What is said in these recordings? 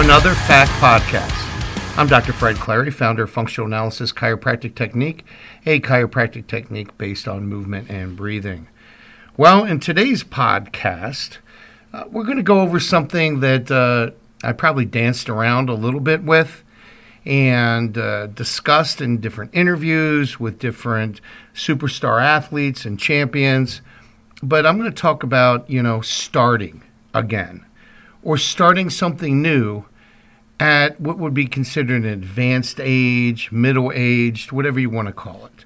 another Fact Podcast. I'm Dr. Fred Clary, founder of Functional Analysis Chiropractic Technique, a chiropractic technique based on movement and breathing. Well, in today's podcast, uh, we're going to go over something that uh, I probably danced around a little bit with and uh, discussed in different interviews with different superstar athletes and champions. But I'm going to talk about, you know, starting again or starting something new at what would be considered an advanced age, middle aged, whatever you want to call it.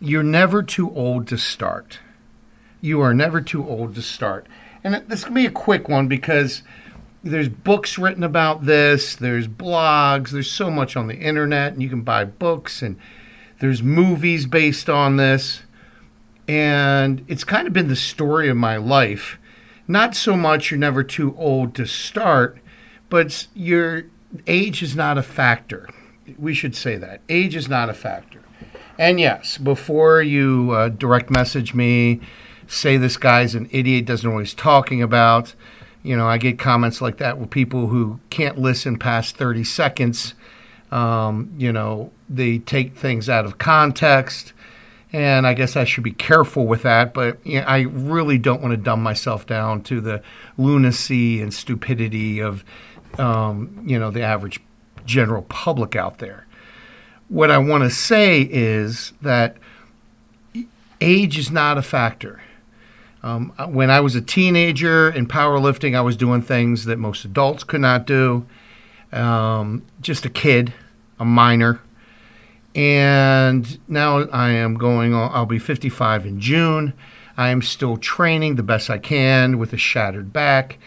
You're never too old to start. You are never too old to start. And this can be a quick one because there's books written about this, there's blogs, there's so much on the internet, and you can buy books, and there's movies based on this. And it's kind of been the story of my life not so much you're never too old to start, but your age is not a factor. We should say that. Age is not a factor. And yes, before you uh, direct message me, say this guy's an idiot, doesn't know what he's talking about, you know, I get comments like that with people who can't listen past 30 seconds. Um, you know, they take things out of context and I guess I should be careful with that. But you know, I really don't want to dumb myself down to the lunacy and stupidity of um, you know the average general public out there. What I want to say is that age is not a factor. Um, when I was a teenager in powerlifting, I was doing things that most adults could not do. Um, just a kid, a minor. And now I am going on, I'll be 55 in June. I am still training the best I can with a shattered back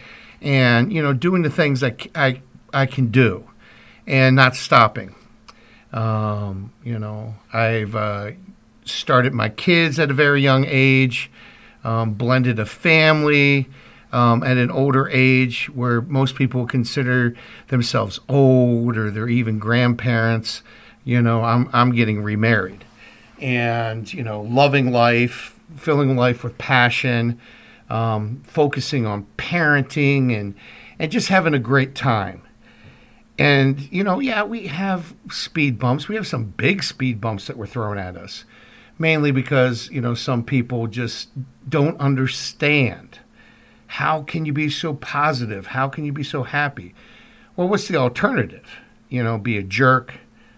and, you know, doing the things I, I, I can do and not stopping. Um, you know, I've uh, started my kids at a very young age, um, blended a family um, at an older age where most people consider themselves old or they're even grandparents you know, I'm I'm getting remarried, and you know, loving life, filling life with passion, um, focusing on parenting, and and just having a great time. And you know, yeah, we have speed bumps. We have some big speed bumps that were thrown at us, mainly because you know some people just don't understand. How can you be so positive? How can you be so happy? Well, what's the alternative? You know, be a jerk,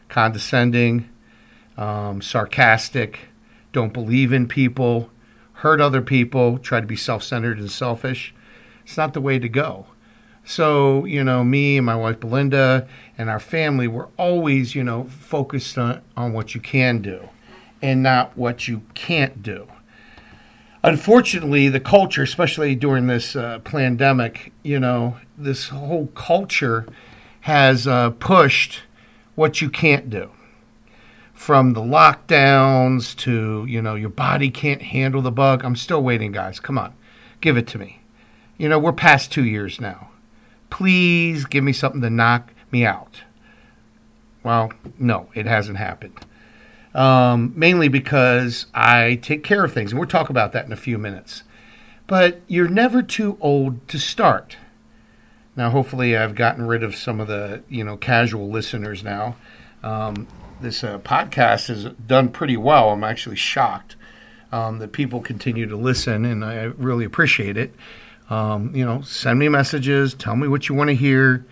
condescending, um, sarcastic, don't believe in people, hurt other people, try to be self centered and selfish. It's not the way to go. So, you know, me and my wife Belinda and our family, we're always, you know, focused on, on what you can do and not what you can't do. Unfortunately, the culture, especially during this uh, pandemic, you know, this whole culture has uh, pushed what you can't do. From the lockdowns to, you know, your body can't handle the bug. I'm still waiting, guys. Come on. Give it to me. You know, we're past two years now. Please give me something to knock me out. Well, no, it hasn't happened. Um, mainly because I take care of things. And we'll talk about that in a few minutes. But you're never too old to start. Now, hopefully, I've gotten rid of some of the you know casual listeners now. Um, this uh, podcast has done pretty well. I'm actually shocked um, that people continue to listen, and I really appreciate it. Um, you know, send me messages, tell me what you want to hear.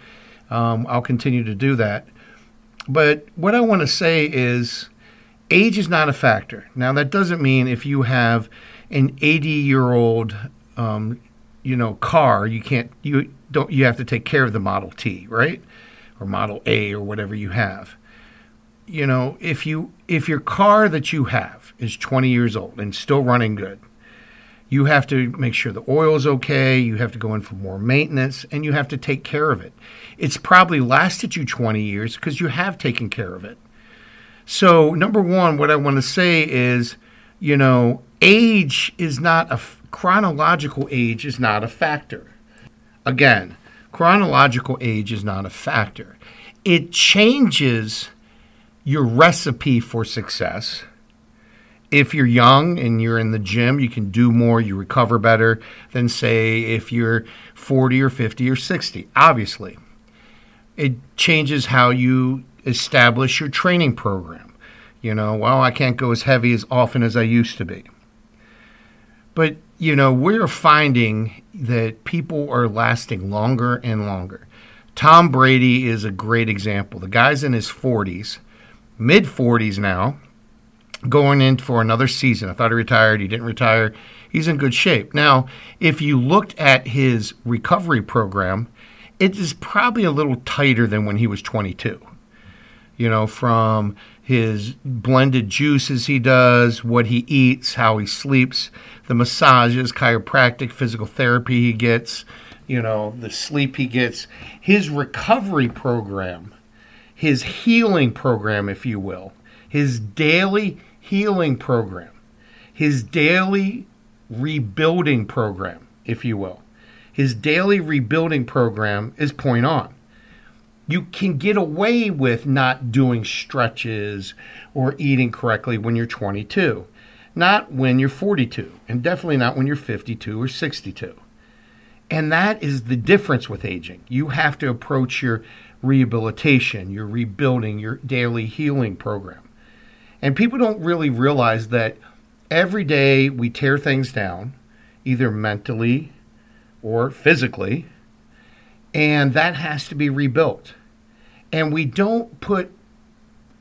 Um, I'll continue to do that. But what I want to say is, age is not a factor. Now, that doesn't mean if you have an 80 year old, um, you know, car, you can't you don't you have to take care of the Model T, right? Or Model A or whatever you have. You know, if you if your car that you have is 20 years old and still running good, you have to make sure the oil is okay, you have to go in for more maintenance and you have to take care of it. It's probably lasted you 20 years because you have taken care of it. So, number 1, what I want to say is, you know, age is not a chronological age is not a factor Again, chronological age is not a factor. It changes your recipe for success if you're young and you're in the gym, you can do more, you recover better than, say, if you're 40 or 50 or 60. Obviously, it changes how you establish your training program. You know, well, I can't go as heavy as often as I used to be. But, you know, we're finding that people are lasting longer and longer. Tom Brady is a great example. The guy's in his 40s, mid 40s now, going in for another season. I thought he retired. He didn't retire. He's in good shape. Now, if you looked at his recovery program, it is probably a little tighter than when he was 22. You know, from his blended juices he does, what he eats, how he sleeps, the massages, chiropractic, physical therapy he gets, you know, the sleep he gets, his recovery program, his healing program, if you will, his daily healing program, his daily rebuilding program, if you will. His daily rebuilding program is point on. You can get away with not doing stretches or eating correctly when you're 22, not when you're 42, and definitely not when you're 52 or 62. And that is the difference with aging. You have to approach your rehabilitation, your rebuilding, your daily healing program and people don't really realize that every day we tear things down, either mentally or physically, and that has to be rebuilt. And we don't put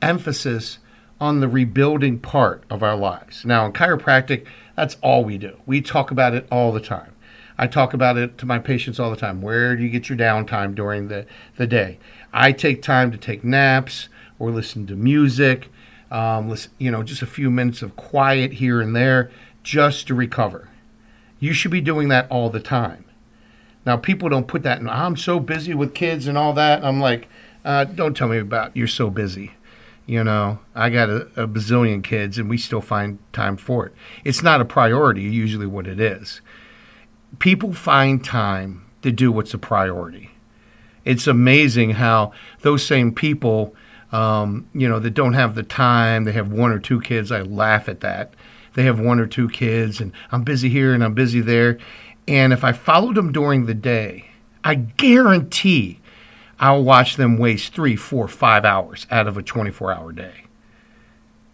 emphasis on the rebuilding part of our lives. Now, in chiropractic, that's all we do. We talk about it all the time. I talk about it to my patients all the time. Where do you get your downtime during the, the day? I take time to take naps or listen to music um, you know, just a few minutes of quiet here and there just to recover. You should be doing that all the time. Now, people don't put that in, I'm so busy with kids and all that. I'm like, uh, don't tell me about you're so busy. You know, I got a, a bazillion kids and we still find time for it. It's not a priority, usually what it is. People find time to do what's a priority. It's amazing how those same people um, you know, that don't have the time. They have one or two kids. I laugh at that. They have one or two kids, and I'm busy here and I'm busy there. And if I followed them during the day, I guarantee I'll watch them waste three, four, five hours out of a 24 hour day.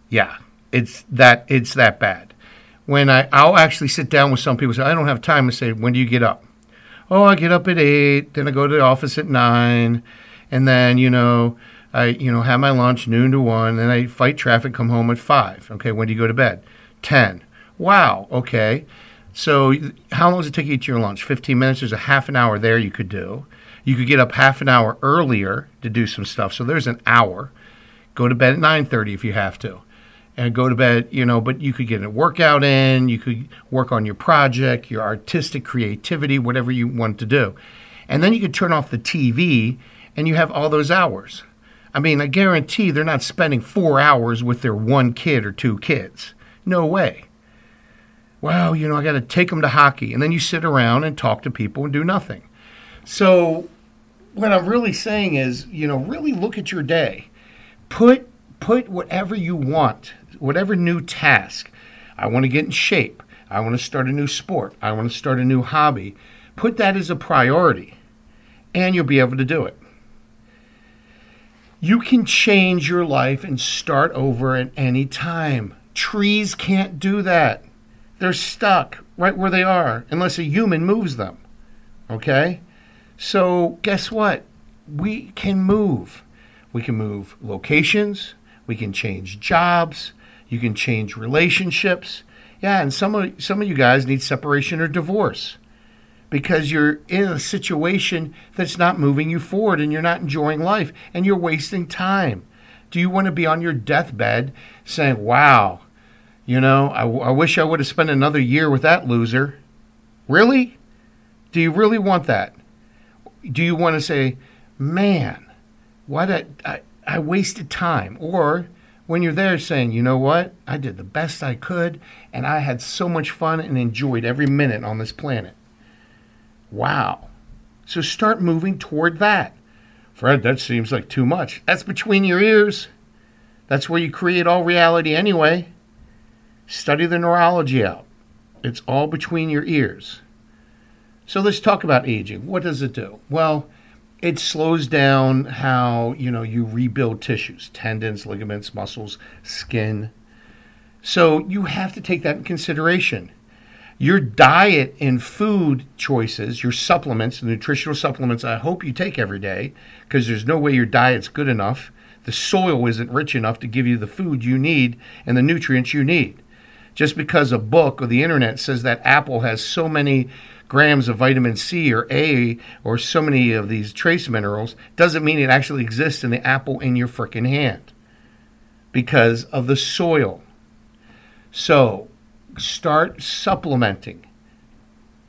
Yeah, it's that it's that bad. When I I'll actually sit down with some people say I don't have time to say when do you get up? Oh, I get up at eight, then I go to the office at nine, and then you know I, you know, have my lunch noon to one, and I fight traffic, come home at five. Okay, when do you go to bed? Ten. Wow. Okay. So how long does it take you to eat your lunch? Fifteen minutes. There's a half an hour there you could do. You could get up half an hour earlier to do some stuff. So there's an hour. Go to bed at nine thirty if you have to, and go to bed. You know, but you could get a workout in. You could work on your project, your artistic creativity, whatever you want to do, and then you could turn off the TV, and you have all those hours. I mean, I guarantee they're not spending four hours with their one kid or two kids. No way. Well, you know, I got to take them to hockey. And then you sit around and talk to people and do nothing. So, what I'm really saying is, you know, really look at your day. Put put whatever you want, whatever new task. I want to get in shape. I want to start a new sport. I want to start a new hobby. Put that as a priority, and you'll be able to do it. You can change your life and start over at any time. Trees can't do that. They're stuck right where they are unless a human moves them. Okay? So, guess what? We can move. We can move locations, we can change jobs, you can change relationships. Yeah, and some of some of you guys need separation or divorce because you're in a situation that's not moving you forward and you're not enjoying life and you're wasting time. Do you want to be on your deathbed saying, wow, you know, I, I wish I would have spent another year with that loser? Really? Do you really want that? Do you want to say, man, why did I, I wasted time? Or when you're there saying, you know what, I did the best I could and I had so much fun and enjoyed every minute on this planet. Wow. So start moving toward that. Fred, that seems like too much. That's between your ears. That's where you create all reality anyway. Study the neurology out. It's all between your ears. So let's talk about aging. What does it do? Well, it slows down how, you know, you rebuild tissues, tendons, ligaments, muscles, skin. So you have to take that in consideration. Your diet and food choices, your supplements, the nutritional supplements I hope you take every day because there's no way your diet's good enough. The soil isn't rich enough to give you the food you need and the nutrients you need. Just because a book or the internet says that apple has so many grams of vitamin C or A or so many of these trace minerals doesn't mean it actually exists in the apple in your freaking hand because of the soil. So start supplementing.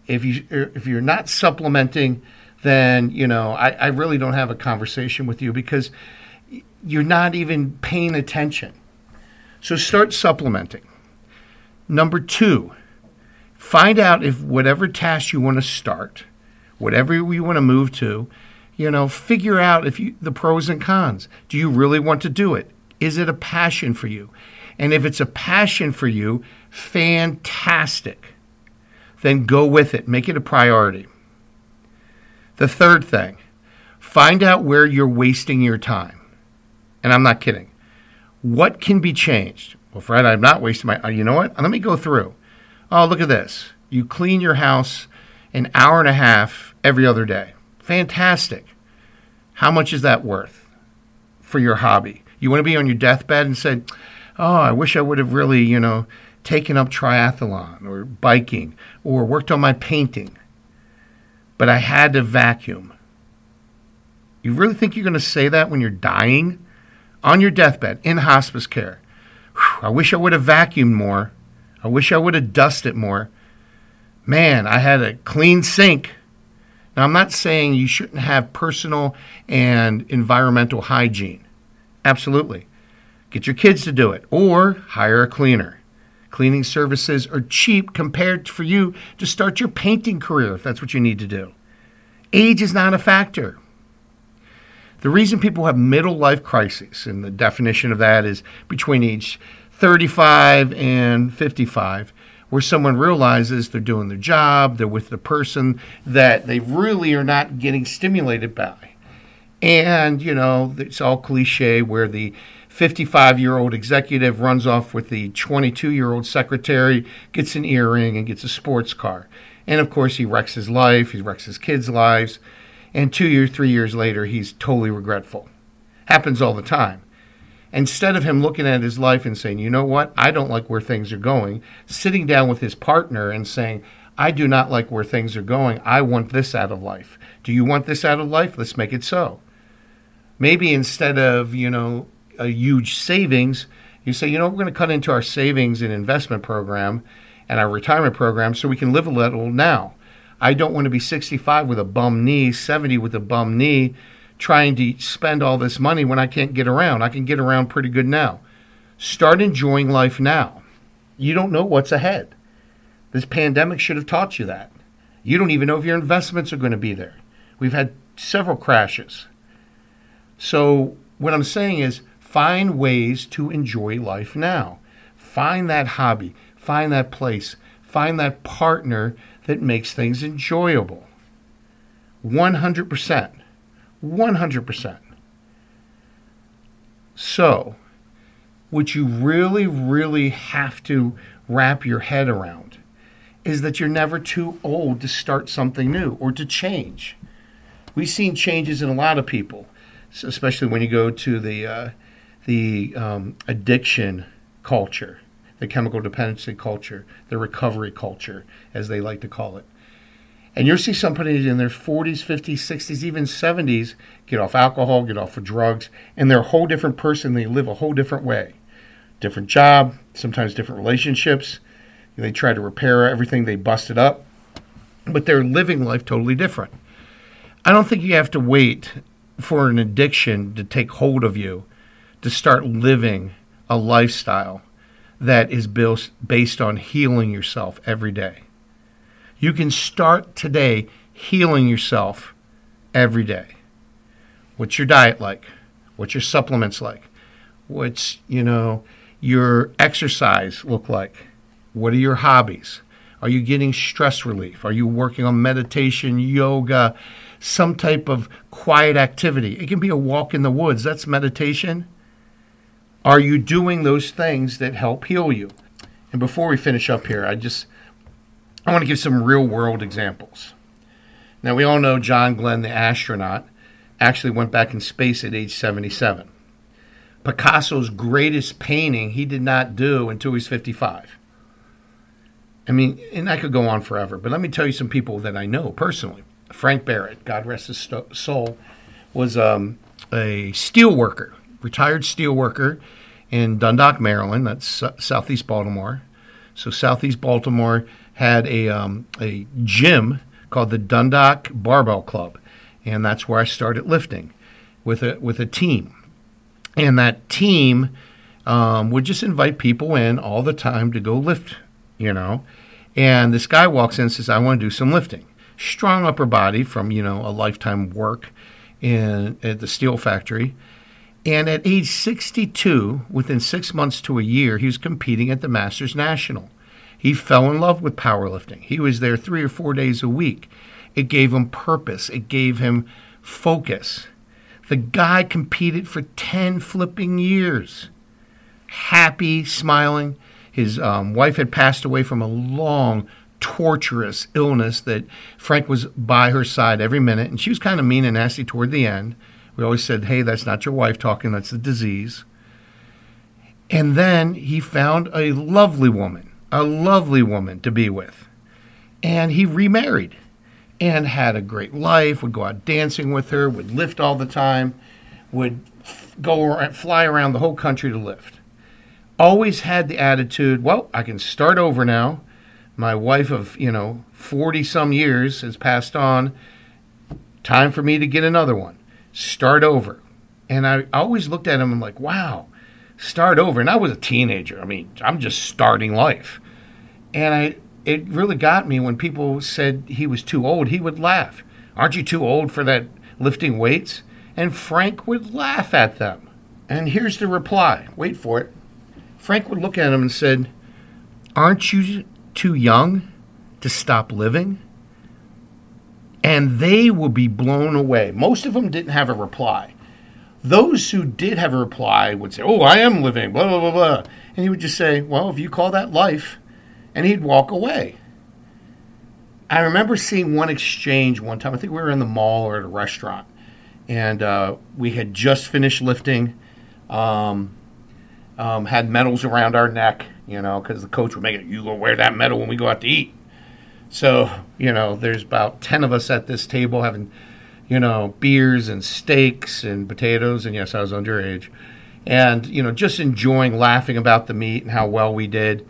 If you if you're not supplementing, then you know I, I really don't have a conversation with you because you're not even paying attention. So start supplementing. Number two, find out if whatever task you want to start, whatever you want to move to, you know, figure out if you the pros and cons. Do you really want to do it? Is it a passion for you? And if it's a passion for you, fantastic. Then go with it. Make it a priority. The third thing, find out where you're wasting your time. And I'm not kidding. What can be changed? Well, Fred, I'm not wasting my. Uh, you know what? Let me go through. Oh, look at this. You clean your house an hour and a half every other day. Fantastic. How much is that worth for your hobby? You want to be on your deathbed and say, "Oh, I wish I would have really, you know, taken up triathlon or biking or worked on my painting, but I had to vacuum." You really think you're going to say that when you're dying on your deathbed in hospice care? I wish I would have vacuumed more. I wish I would have dusted more. Man, I had a clean sink. Now, I'm not saying you shouldn't have personal and environmental hygiene. Absolutely. Get your kids to do it or hire a cleaner. Cleaning services are cheap compared for you to start your painting career if that's what you need to do. Age is not a factor. The reason people have middle life crises, and the definition of that is between age 35 and 55, where someone realizes they're doing their job, they're with the person that they really are not getting stimulated by. And, you know, it's all cliche where the 55 year old executive runs off with the 22 year old secretary, gets an earring, and gets a sports car. And of course, he wrecks his life, he wrecks his kids' lives and two years, three years later, he's totally regretful. Happens all the time. Instead of him looking at his life and saying, you know what, I don't like where things are going, sitting down with his partner and saying, I do not like where things are going. I want this out of life. Do you want this out of life? Let's make it so. Maybe instead of, you know, a huge savings, you say, you know, we're going to cut into our savings and investment program and our retirement program so we can live a little now. I don't want to be 65 with a bum knee, 70 with a bum knee, trying to spend all this money when I can't get around. I can get around pretty good now. Start enjoying life now. You don't know what's ahead. This pandemic should have taught you that. You don't even know if your investments are going to be there. We've had several crashes. So, what I'm saying is find ways to enjoy life now. Find that hobby, find that place, find that partner that makes things enjoyable. 100%. 100%. So, what you really, really have to wrap your head around is that you're never too old to start something new or to change. We've seen changes in a lot of people, especially when you go to the uh, the um, addiction culture the chemical dependency culture, the recovery culture, as they like to call it. And you'll see somebody in their 40s, 50s, 60s, even 70s get off alcohol, get off of drugs, and they're a whole different person. They live a whole different way. Different job, sometimes different relationships. They try to repair everything they busted up, but they're living life totally different. I don't think you have to wait for an addiction to take hold of you to start living a lifestyle that is built based on healing yourself every day. You can start today healing yourself every day. What's your diet like? What's your supplements like? What's, you know, your exercise look like? What are your hobbies? Are you getting stress relief? Are you working on meditation, yoga, some type of quiet activity? It can be a walk in the woods. That's meditation. Are you doing those things that help heal you? And before we finish up here, I just I want to give some real world examples. Now we all know John Glenn the astronaut actually went back in space at age 77. Picasso's greatest painting he did not do until he was 55. I mean, and I could go on forever, but let me tell you some people that I know personally. Frank Barrett, God rest his soul, was um, a steel worker, retired steel worker in Dundalk, Maryland. That's southeast Baltimore. So southeast Baltimore had a um, a gym called the Dundalk Barbell Club, and that's where I started lifting with a with a team. And that team um, would just invite people in all the time to go lift, you know. And this guy walks in and says, "I want to do some lifting." Strong upper body from you know a lifetime work in at the steel factory. And at age 62, within six months to a year, he was competing at the Masters National. He fell in love with powerlifting. He was there three or four days a week. It gave him purpose, it gave him focus. The guy competed for 10 flipping years. Happy, smiling. His um, wife had passed away from a long, torturous illness that Frank was by her side every minute, and she was kind of mean and nasty toward the end. We always said, hey, that's not your wife talking, that's the disease. And then he found a lovely woman, a lovely woman to be with. And he remarried and had a great life, would go out dancing with her, would lift all the time, would go fly around the whole country to lift. Always had the attitude, well, I can start over now. My wife of, you know, 40 some years has passed on. Time for me to get another one start over. And I always looked at him and I'm like, wow, start over. And I was a teenager. I mean, I'm just starting life. And I it really got me when people said he was too old. He would laugh. Aren't you too old for that lifting weights? And Frank would laugh at them. And here's the reply. Wait for it. Frank would look at him and said, "Aren't you too young to stop living?" and they will be blown away. Most of them didn't have a reply. Those who did have a reply would say, Oh, I am living, blah, blah, blah, blah. And he would just say, Well, if you call that life, and he'd walk away. I remember seeing one exchange one time. I think we were in the mall or at a restaurant, and uh, we had just finished lifting, um, um, had medals around our neck, you know, because the coach would make it, you go wear that medal when we go out to eat. So, you know, there's about 10 of us at this table having, you know, beers and steaks and potatoes. And yes, I was underage. And, you know, just enjoying laughing about the meat and how well we did.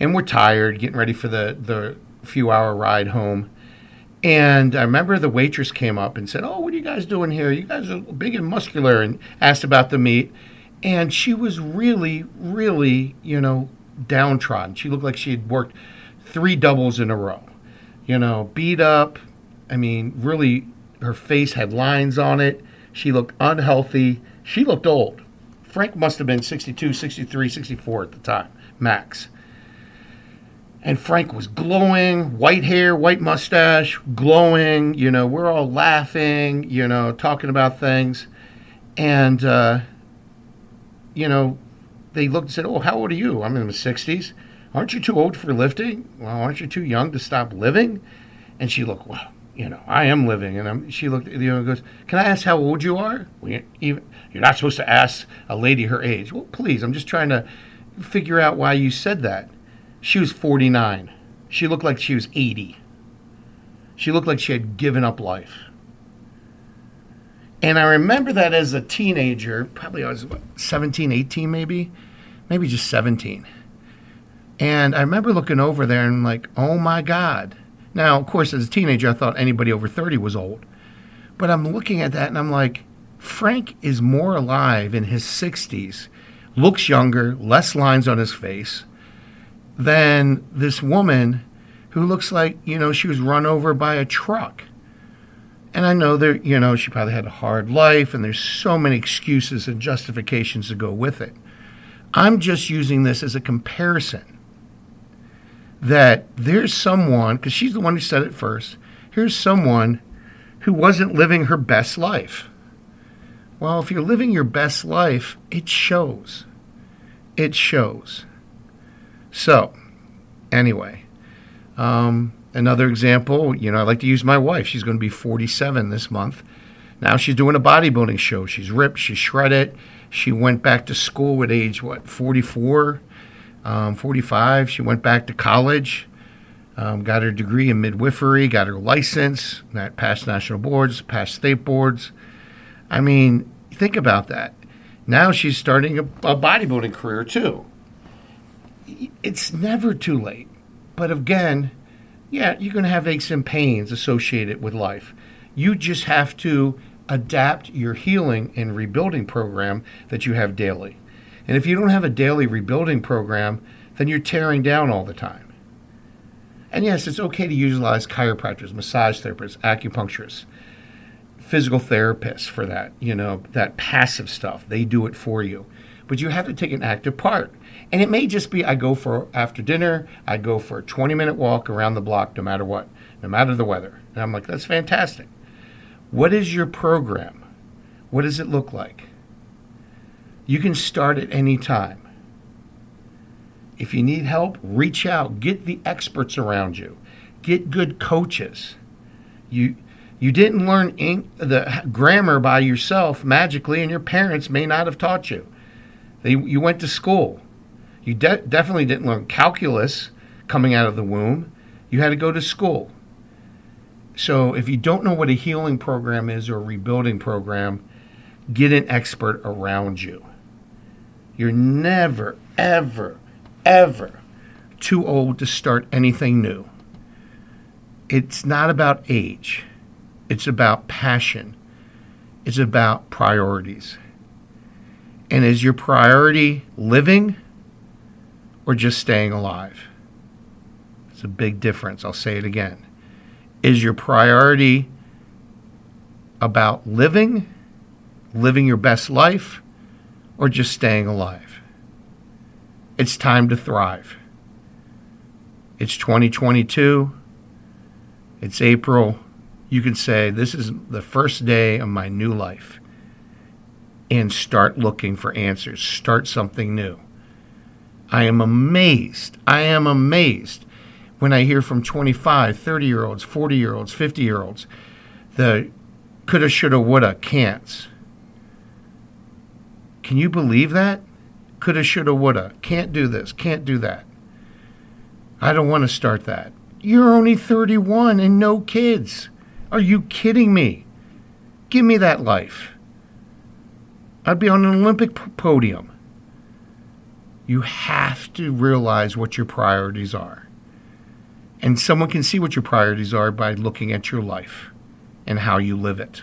And we're tired, getting ready for the, the few hour ride home. And I remember the waitress came up and said, Oh, what are you guys doing here? You guys are big and muscular, and asked about the meat. And she was really, really, you know, downtrodden. She looked like she had worked three doubles in a row you know, beat up. I mean, really, her face had lines on it. She looked unhealthy. She looked old. Frank must have been 62, 63, 64 at the time, max. And Frank was glowing, white hair, white mustache, glowing. You know, we're all laughing, you know, talking about things. And, uh, you know, they looked and said, Oh, how old are you? I'm in the 60s aren't you too old for lifting? Well, aren't you too young to stop living? And she looked, well, you know, I am living. And I'm, she looked, you know, goes, can I ask how old you are? Well, you're not supposed to ask a lady her age. Well, please, I'm just trying to figure out why you said that. She was 49. She looked like she was 80. She looked like she had given up life. And I remember that as a teenager, probably I was what, 17, 18 maybe, maybe just 17. And I remember looking over there and like, oh my God. Now, of course, as a teenager, I thought anybody over 30 was old. But I'm looking at that and I'm like, Frank is more alive in his 60s, looks younger, less lines on his face, than this woman who looks like, you know, she was run over by a truck. And I know that, you know, she probably had a hard life and there's so many excuses and justifications to go with it. I'm just using this as a comparison that there's someone, because she's the one who said it first, here's someone who wasn't living her best life. Well, if you're living your best life, it shows. It shows. So, anyway, um, another example, you know, I like to use my wife. She's going to be 47 this month. Now she's doing a bodybuilding show. She's ripped, she's shredded. She went back to school at age, what, 44, um, 45. She went back to college, um, got her degree in midwifery, got her license, passed national boards, passed state boards. I mean, think about that. Now she's starting a, a bodybuilding career too. It's never too late. But again, yeah, you're going to have aches and pains associated with life. You just have to adapt your healing and rebuilding program that you have daily. And if you don't have a daily rebuilding program, then you're tearing down all the time. And yes, it's okay to utilize chiropractors, massage therapists, acupuncturists, physical therapists for that, you know, that passive stuff. They do it for you. But you have to take an active part. And it may just be I go for after dinner, I go for a 20 minute walk around the block no matter what, no matter the weather. And I'm like, that's fantastic. What is your program? What does it look like? You can start at any time. If you need help, reach out. Get the experts around you. Get good coaches. You you didn't learn ink, the grammar by yourself magically, and your parents may not have taught you. They, you went to school. You de- definitely didn't learn calculus coming out of the womb. You had to go to school. So if you don't know what a healing program is or a rebuilding program, get an expert around you. You're never, ever, ever too old to start anything new. It's not about age, it's about passion, it's about priorities. And is your priority living or just staying alive? It's a big difference. I'll say it again. Is your priority about living, living your best life, or just staying alive? It's time to thrive. It's 2022. It's April. You can say, This is the first day of my new life. And start looking for answers. Start something new. I am amazed. I am amazed when I hear from 25, 30 year olds, 40 year olds, 50 year olds, the coulda, shoulda, woulda, can'ts. Can you believe that? Coulda, shoulda, woulda. Can't do this, can't do that. I don't want to start that. You're only 31 and no kids. Are you kidding me? Give me that life. I'd be on an Olympic podium. You have to realize what your priorities are. And someone can see what your priorities are by looking at your life and how you live it.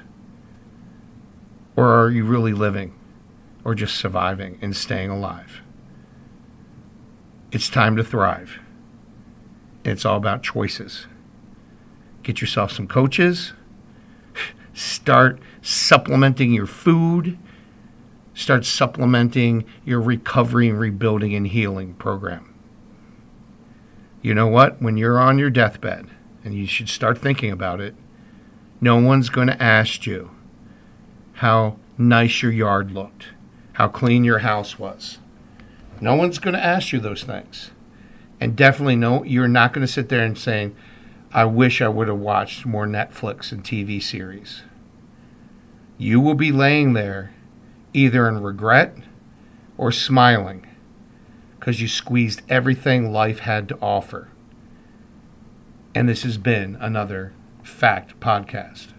Or are you really living or just surviving and staying alive? It's time to thrive. It's all about choices. Get yourself some coaches. Start supplementing your food. Start supplementing your recovery and rebuilding and healing program you know what? When you're on your deathbed, and you should start thinking about it, no one's going to ask you how nice your yard looked, how clean your house was. No one's going to ask you those things. And definitely no you're not going to sit there and saying, I wish I would have watched more Netflix and TV series. You will be laying there either in regret or smiling because you squeezed everything life had to offer. And this has been another Fact Podcast.